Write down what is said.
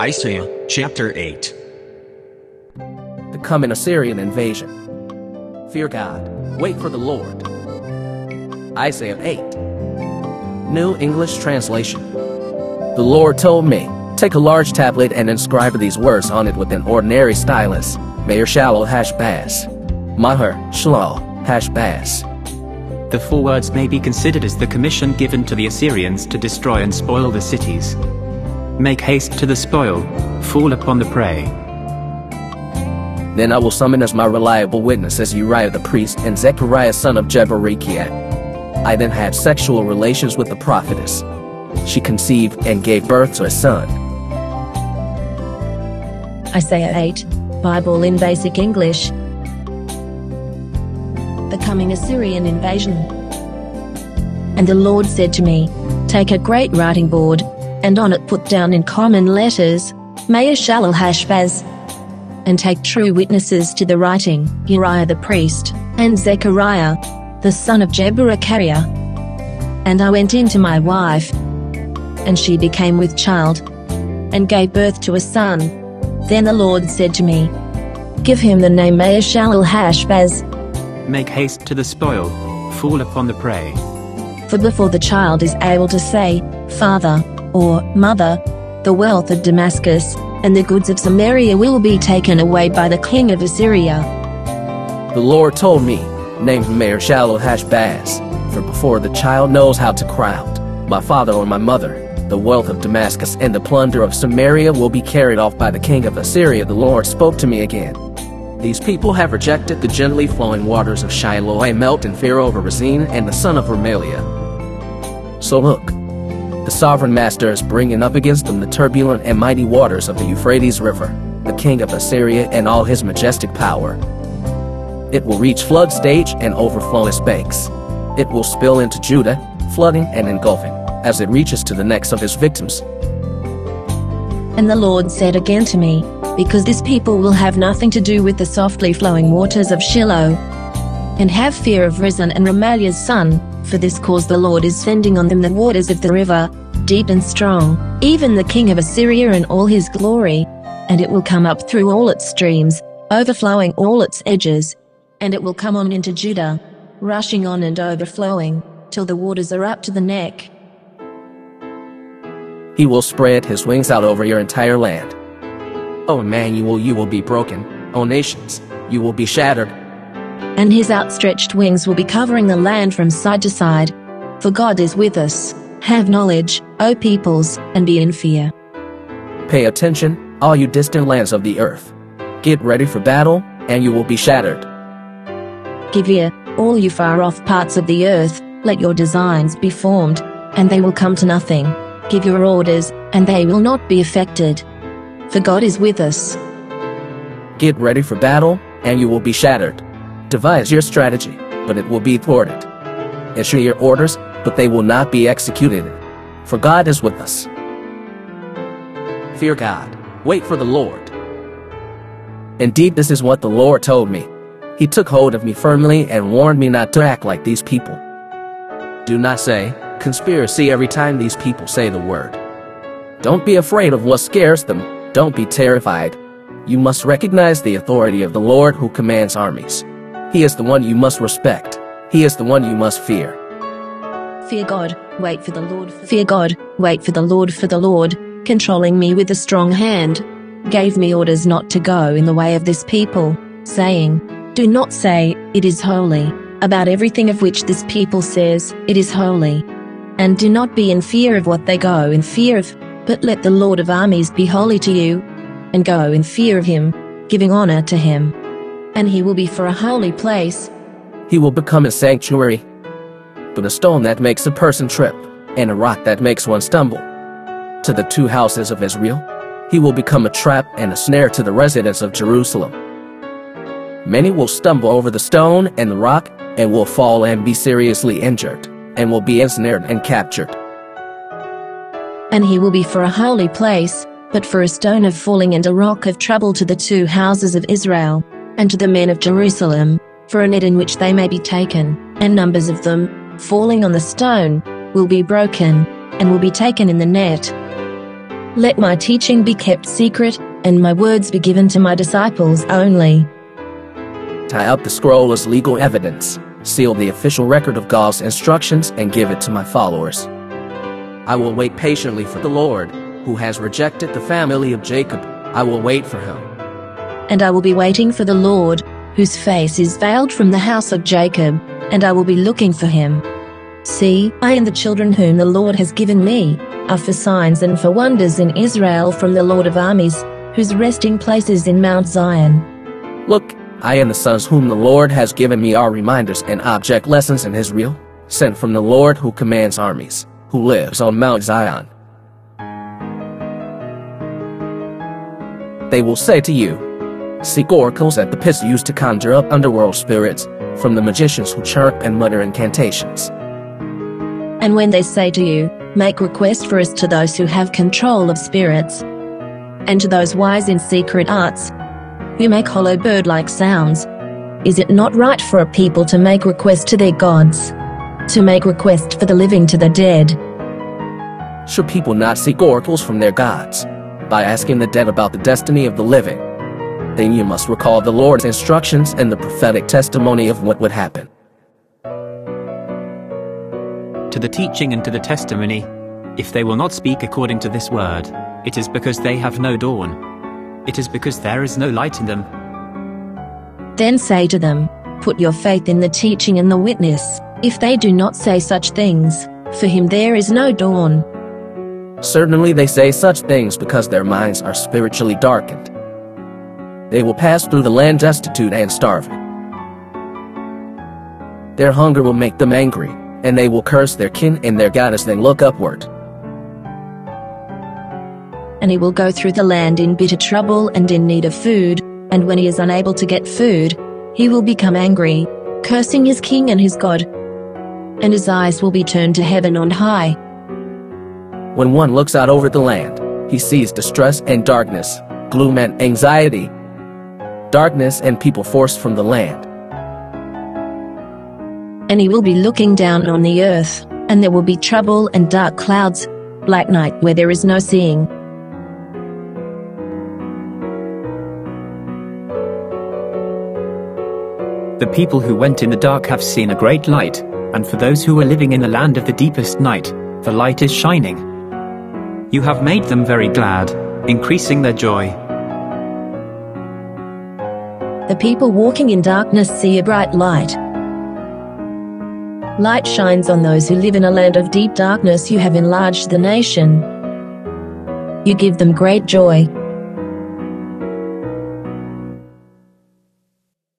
Isaiah chapter 8. The coming Assyrian invasion. Fear God. Wait for the Lord. Isaiah 8. New English Translation. The Lord told me, Take a large tablet and inscribe these words on it with an ordinary stylus. Maher Hash Hashbaz. Maher Shalom Hashbaz. The four words may be considered as the commission given to the Assyrians to destroy and spoil the cities. Make haste to the spoil, fall upon the prey. Then I will summon as my reliable witnesses Uriah the priest and Zechariah son of Jeberekiah. I then had sexual relations with the prophetess. She conceived and gave birth to a son. Isaiah 8, Bible in Basic English. The coming Assyrian invasion. And the Lord said to me, Take a great writing board, and on it put down in common letters, Maher Shalal Hashbaz, and take true witnesses to the writing, Uriah the priest, and Zechariah, the son of Jeberechiah. And I went in to my wife, and she became with child, and gave birth to a son. Then the Lord said to me, Give him the name Maher Shalal Hashbaz, Make haste to the spoil, fall upon the prey. for before the child is able to say, Father, or Mother, the wealth of Damascus, and the goods of Samaria will be taken away by the king of Assyria. The Lord told me, named him Maher Shalom Hashbaz. For before the child knows how to cry out, My father or my mother, the wealth of Damascus and the plunder of Samaria will be carried off by the king of Assyria. The Lord spoke to me again. These people have rejected the gently flowing waters of Shiloah. I melt in fear over Rezin and the son of Remaliah. So look, the sovereign master is bringing up against them the turbulent and mighty waters of the Euphrates River, the king of Assyria and all his majestic power. It will reach flood stage and overflow its banks. It will spill into Judah, flooding and engulfing, as it reaches to the necks of its victims. And the Lord said again to me, Because this people will have nothing to do with the softly flowing waters of Shiloah, and have fear of Rezin and Remaliah's son, for this cause the Lord is sending on them the waters of the river, deep and strong, even the king of Assyria and all his glory, and it will come up through all its streams, overflowing all its edges, and it will come on into Judah, rushing on and overflowing, till the waters are up to the neck. He will spread his wings out over your entire land. O Immanuel, you will be broken. O nations, you will be shattered. and his outstretched wings will be covering the land from side to side. For God is with us. Have knowledge, O peoples, and be in fear. Pay attention, all you distant lands of the earth. Get ready for battle, and you will be shattered. Give ear, all you far off parts of the earth, let your designs be formed, and they will come to nothing. Give your orders, and they will not be affected. For God is with us. Get ready for battle, and you will be shattered. Devise your strategy, but it will be thwarted. Issue your orders, but they will not be executed. For God is with us. Fear God. Wait for the Lord. Indeed, this is what the Lord told me. He took hold of me firmly and warned me not to act like these people. Do not say, conspiracy every time these people say the word. Don't be afraid of what scares them. Don't be terrified. You must recognize the authority of the Lord who commands armies. He is the one you must respect. He is the one you must fear. Fear God, wait for the Lord. Fear God, wait for the Lord, for the Lord, controlling me with a strong hand, gave me orders not to go in the way of this people, saying, Do not say, It is holy, about everything of which this people says, It is holy. And do not be in fear of what they go in fear of, but let the Lord of armies be holy to you, and go in fear of him, giving honor to him. And he will be for a holy place, He will become a sanctuary, but a stone that makes a person trip, and a rock that makes one stumble. To the two houses of Israel, he will become a trap and a snare to the residents of Jerusalem. Many will stumble over the stone and the rock, and will fall and be seriously injured, and will be ensnared and captured. and he will be for a holy place, but for a stone of falling and a rock of trouble to the two houses of Israel, and to the men of Jerusalem, for a net in which they may be taken, and numbers of them, falling on the stone, will be broken, and will be taken in the net. Let my teaching be kept secret, and my words be given to my disciples only. Tie up the scroll as legal evidence, seal the official record of God's instructions, and give it to my followers. I will wait patiently for the Lord, who has rejected the family of Jacob. I will wait for him. And I will be waiting for the Lord, whose face is veiled from the house of Jacob, and I will be looking for him. See, I and the children whom the Lord has given me are for signs and for wonders in Israel from the Lord of armies, whose resting place is in Mount Zion. Look, I and the sons whom the Lord has given me are reminders and object lessons in Israel, sent from the Lord who commands armies, who lives on Mount Zion. They will say to you, Seek oracles at the pits used to conjure up underworld spirits, from the magicians who chirp and mutter incantations. And when they say to you, Make request for us to those who have control of spirits, and to those wise in secret arts, who make hollow bird like sounds, is it not right for a people to make request to their gods? To make request for the living to the dead? Should people not seek oracles from their gods? By asking the dead about the destiny of the living? Then you must recall the Lord's instructions and the prophetic testimony of what would happen. To the teaching and to the testimony, if they will not speak according to this word, it is because they have no dawn. It is because there is no light in them. Then say to them, Put your faith in the teaching and the witness, if they do not say such things, for him there is no dawn. Certainly they say such things because their minds are spiritually darkened. They will pass through the land destitute and starving. Their hunger will make them angry, and they will curse their kin and their God as they look upward. And he will go through the land in bitter trouble and in need of food, and when he is unable to get food, he will become angry, cursing his king and his God. And his eyes will be turned to heaven on high. When one looks out over the land, he sees distress and darkness, gloom and anxiety, darkness and people forced from the land. And he will be looking down on the earth, and there will be trouble and dark clouds, black night where there is no seeing. The people who went in the dark have seen a great light, and for those who are living in the land of the deepest night, the light is shining. You have made them very glad, increasing their joy. The people walking in darkness see a bright light. Light shines on those who live in a land of deep darkness. You have enlarged the nation. You give them great joy.